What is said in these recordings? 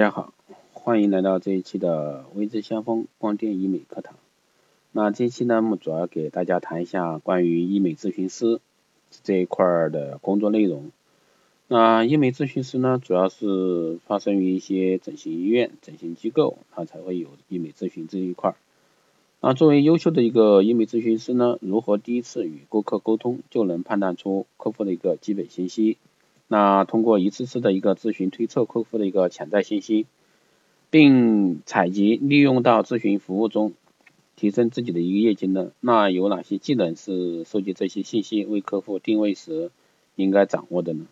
大家好，欢迎来到这一期的微智先锋光电医美课堂。那这期呢，我们主要给大家谈一下关于医美咨询师这一块的工作内容。那医美咨询师呢，主要是发生于一些整形医院、整形机构，它才会有医美咨询这一块。那作为优秀的一个医美咨询师呢，如何第一次与顾客沟通就能判断出客户的一个基本信息？那通过一次次的一个咨询推测客户的一个潜在信息，并采集利用到咨询服务中，提升自己的一个业绩呢？那有哪些技能是收集这些信息为客户定位时应该掌握的呢？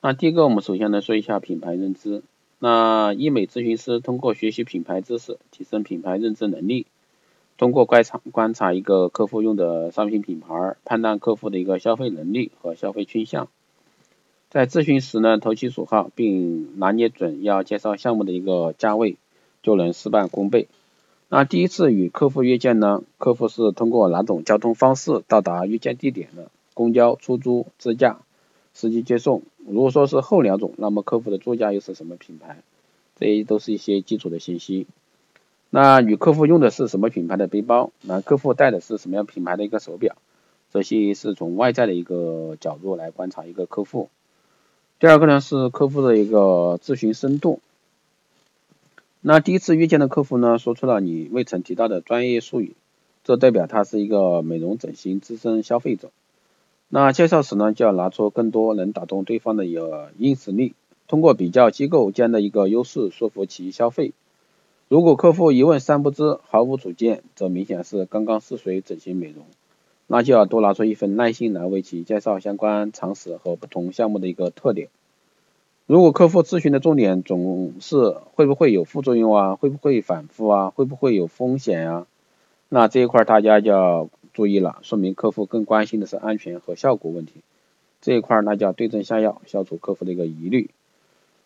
那第一个，我们首先来说一下品牌认知。那医美咨询师通过学习品牌知识，提升品牌认知能力，通过观察观察一个客户用的商品品牌，判断客户的一个消费能力和消费倾向。在咨询时呢，投其所好，并拿捏准要介绍项目的一个价位，就能事半功倍。那第一次与客户约见呢，客户是通过哪种交通方式到达约见地点的？公交、出租、自驾、司机接送？如果说是后两种，那么客户的座驾又是什么品牌？这些都是一些基础的信息。那与客户用的是什么品牌的背包？那客户戴的是什么样品牌的一个手表？这些是从外在的一个角度来观察一个客户。第二个呢是客户的一个咨询深度。那第一次遇见的客户呢，说出了你未曾提到的专业术语，这代表他是一个美容整形资深消费者。那介绍时呢，就要拿出更多能打动对方的一个硬实力，通过比较机构间的一个优势说服其消费。如果客户一问三不知，毫无主见，则明显是刚刚试水整形美容。那就要多拿出一份耐心来为其介绍相关常识和不同项目的一个特点。如果客户咨询的重点总是会不会有副作用啊，会不会反复啊，会不会有风险呀，那这一块大家就要注意了，说明客户更关心的是安全和效果问题。这一块那就要对症下药，消除客户的一个疑虑。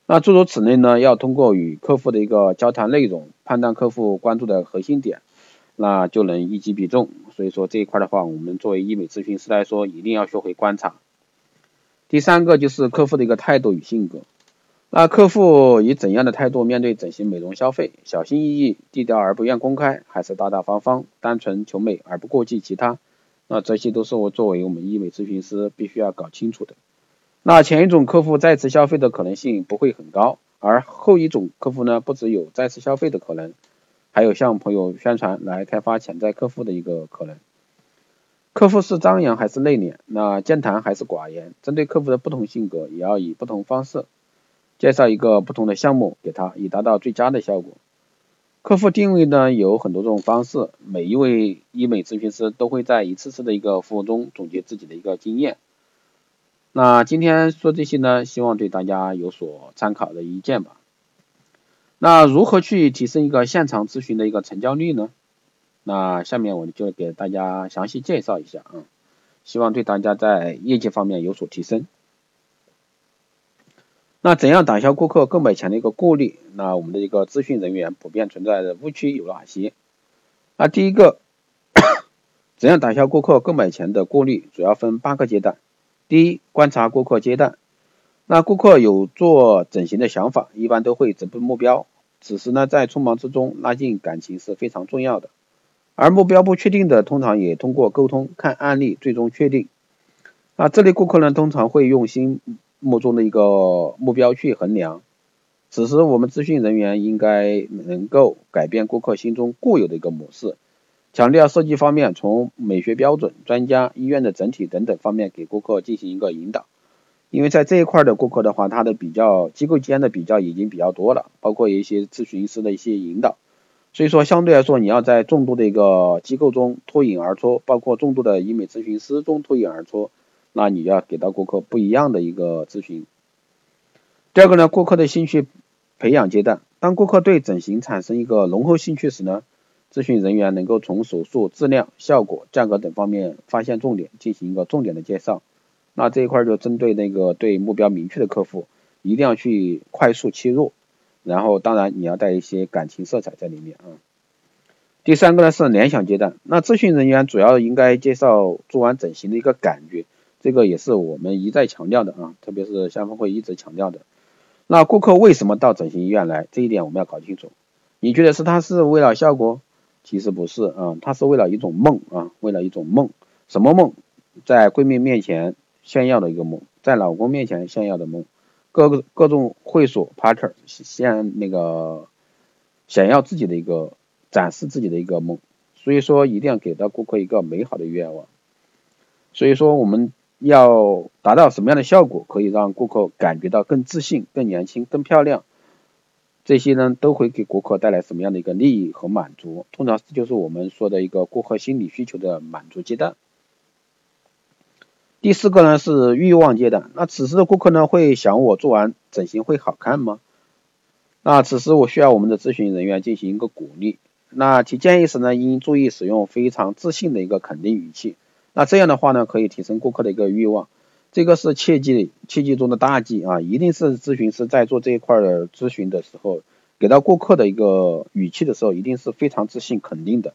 那诸如此类呢，要通过与客户的一个交谈内容，判断客户关注的核心点。那就能一击必中，所以说这一块的话，我们作为医美咨询师来说，一定要学会观察。第三个就是客户的一个态度与性格，那客户以怎样的态度面对整形美容消费？小心翼翼、低调而不愿公开，还是大大方方、单纯求美而不过继其他？那这些都是我作为我们医美咨询师必须要搞清楚的。那前一种客户再次消费的可能性不会很高，而后一种客户呢，不只有再次消费的可能。还有向朋友宣传来开发潜在客户的一个可能。客户是张扬还是内敛？那健谈还是寡言？针对客户的不同性格，也要以不同方式介绍一个不同的项目给他，以达到最佳的效果。客户定位呢有很多种方式，每一位医美咨询师都会在一次次的一个服务中总结自己的一个经验。那今天说这些呢，希望对大家有所参考的意见吧。那如何去提升一个现场咨询的一个成交率呢？那下面我就给大家详细介绍一下啊，希望对大家在业绩方面有所提升。那怎样打消顾客购买前的一个顾虑？那我们的一个咨询人员普遍存在的误区有哪些？那第一个，怎样打消顾客购买前的顾虑？主要分八个阶段。第一，观察顾客阶段。那顾客有做整形的想法，一般都会直奔目标。此时呢，在匆忙之中拉近感情是非常重要的。而目标不确定的，通常也通过沟通、看案例最终确定。那这类顾客呢，通常会用心目中的一个目标去衡量。此时我们咨询人员应该能够改变顾客心中固有的一个模式，强调设计方面，从美学标准、专家、医院的整体等等方面给顾客进行一个引导。因为在这一块的顾客的话，他的比较机构间的比较已经比较多了，包括一些咨询师的一些引导，所以说相对来说，你要在众多的一个机构中脱颖而出，包括众多的医美咨询师中脱颖而出，那你要给到顾客不一样的一个咨询。第二个呢，顾客的兴趣培养阶段，当顾客对整形产生一个浓厚兴趣时呢，咨询人员能够从手术质量、效果、价格等方面发现重点，进行一个重点的介绍。那这一块就针对那个对目标明确的客户，一定要去快速切入，然后当然你要带一些感情色彩在里面啊。第三个呢是联想阶段，那咨询人员主要应该介绍做完整形的一个感觉，这个也是我们一再强调的啊，特别是相峰会一直强调的。那顾客为什么到整形医院来？这一点我们要搞清楚。你觉得是他是为了效果？其实不是啊，他是为了一种梦啊，为了一种梦。什么梦？在闺蜜面前炫耀的一个梦，在老公面前炫耀的梦，各个各种会所 party 先那个想要自己的一个展示自己的一个梦。所以说一定要给到顾客一个美好的愿望。所以说我们。要达到什么样的效果，可以让顾客感觉到更自信、更年轻、更漂亮？这些呢，都会给顾客带来什么样的一个利益和满足？通常这就是我们说的一个顾客心理需求的满足阶段。第四个呢是欲望阶段。那此时的顾客呢会想，我做完整形会好看吗？那此时我需要我们的咨询人员进行一个鼓励。那提建议时呢，应注意使用非常自信的一个肯定语气。那这样的话呢，可以提升顾客的一个欲望，这个是切记切记中的大忌啊！一定是咨询师在做这一块的咨询的时候，给到顾客的一个语气的时候，一定是非常自信肯定的。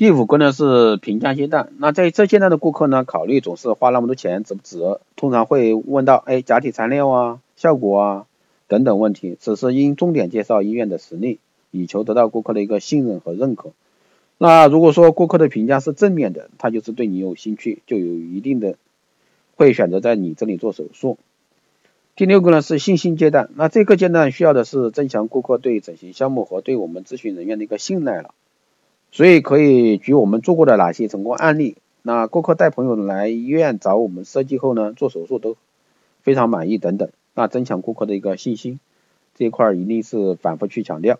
第五个呢是评价阶段，那在这阶段的顾客呢，考虑总是花那么多钱值不值，通常会问到，哎，假体材料啊，效果啊等等问题，此时应重点介绍医院的实力，以求得到顾客的一个信任和认可。那如果说顾客的评价是正面的，他就是对你有兴趣，就有一定的会选择在你这里做手术。第六个呢是信心阶段，那这个阶段需要的是增强顾客对整形项目和对我们咨询人员的一个信赖了。所以可以举我们做过的哪些成功案例？那顾客带朋友来医院找我们设计后呢，做手术都非常满意等等，那增强顾客的一个信心，这一块一定是反复去强调。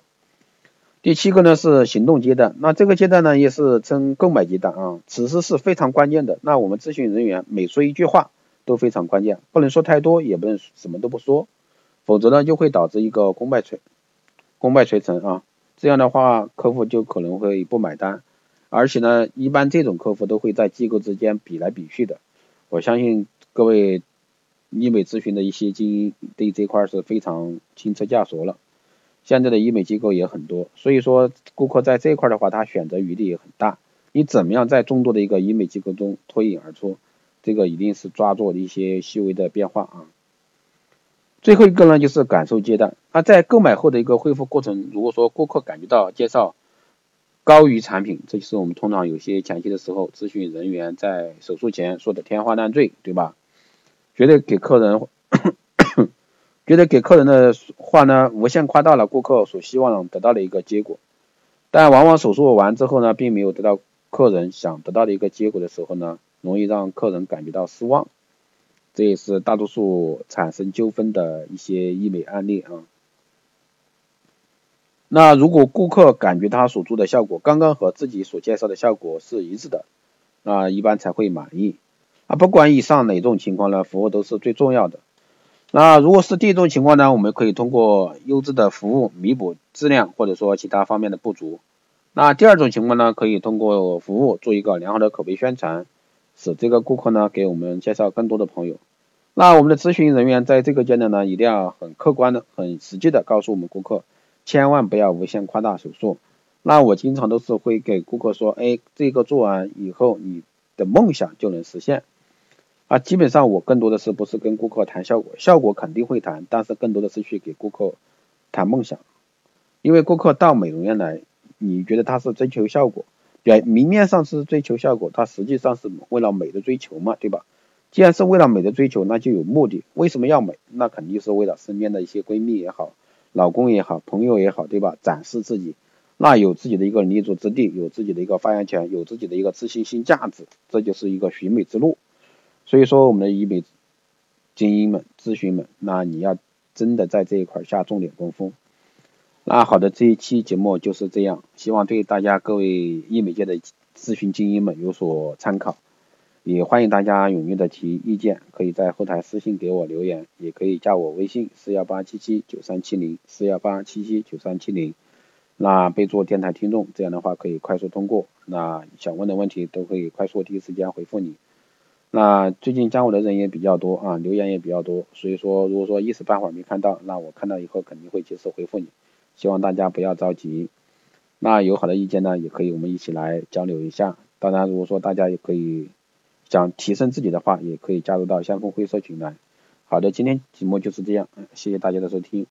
第七个呢是行动阶段，那这个阶段呢也是称购买阶段啊，此时是非常关键的。那我们咨询人员每说一句话都非常关键，不能说太多，也不能什么都不说，否则呢就会导致一个功败垂功败垂成啊。这样的话客户就可能会不买单，而且呢一般这种客户都会在机构之间比来比去的。我相信各位医美咨询的一些精英对这块是非常轻车驾熟了。现在的医美机构也很多，所以说顾客在这一块的话，他选择余地也很大。你怎么样在众多的一个医美机构中脱颖而出？这个一定是抓住一些细微的变化啊。最后一个呢，就是感受阶段。那在购买后的一个恢复过程，如果说顾客感觉到介绍高于产品，这就是我们通常有些前期的时候，咨询人员在手术前说的天花乱坠，对吧？绝对给客人。觉得给客人的话呢，无限夸大了顾客所希望得到的一个结果，但往往手术完之后呢，并没有得到客人想得到的一个结果的时候呢，容易让客人感觉到失望，这也是大多数产生纠纷的一些医美案例啊。那如果顾客感觉他所做的效果刚刚和自己所介绍的效果是一致的，那一般才会满意。啊，不管以上哪种情况呢，服务都是最重要的。那如果是第一种情况呢，我们可以通过优质的服务弥补质量或者说其他方面的不足。那第二种情况呢，可以通过服务做一个良好的口碑宣传，使这个顾客呢给我们介绍更多的朋友。那我们的咨询人员在这个阶段呢，一定要很客观的、很实际的告诉我们顾客，千万不要无限夸大手术。那我经常都是会给顾客说，哎，这个做完以后，你的梦想就能实现。啊，基本上我更多的是不是跟顾客谈效果，效果肯定会谈，但是更多的是去给顾客谈梦想，因为顾客到美容院来，你觉得他是追求效果，表明面上是追求效果，它实际上是为了美的追求嘛，对吧？既然是为了美的追求，那就有目的，为什么要美？那肯定是为了身边的一些闺蜜也好，老公也好，朋友也好，对吧？展示自己，那有自己的一个立足之地，有自己的一个发言权，有自己的一个自信心价值，这就是一个寻美之路。所以说，我们的医美精英们、咨询们，那你要真的在这一块下重点功夫。那好的，这一期节目就是这样，希望对大家各位医美界的咨询精英们有所参考。也欢迎大家踊跃的提意见，可以在后台私信给我留言，也可以加我微信四幺八七七九三七零四幺八七七九三七零，那备注电台听众，这样的话可以快速通过。那想问的问题都可以快速第一时间回复你。那最近加我的人也比较多啊，留言也比较多，所以说如果说一时半会儿没看到，那我看到以后肯定会及时回复你，希望大家不要着急。那有好的意见呢，也可以我们一起来交流一下。当然，如果说大家也可以想提升自己的话，也可以加入到相锋会社群来。好的，今天节目就是这样，谢谢大家的收听。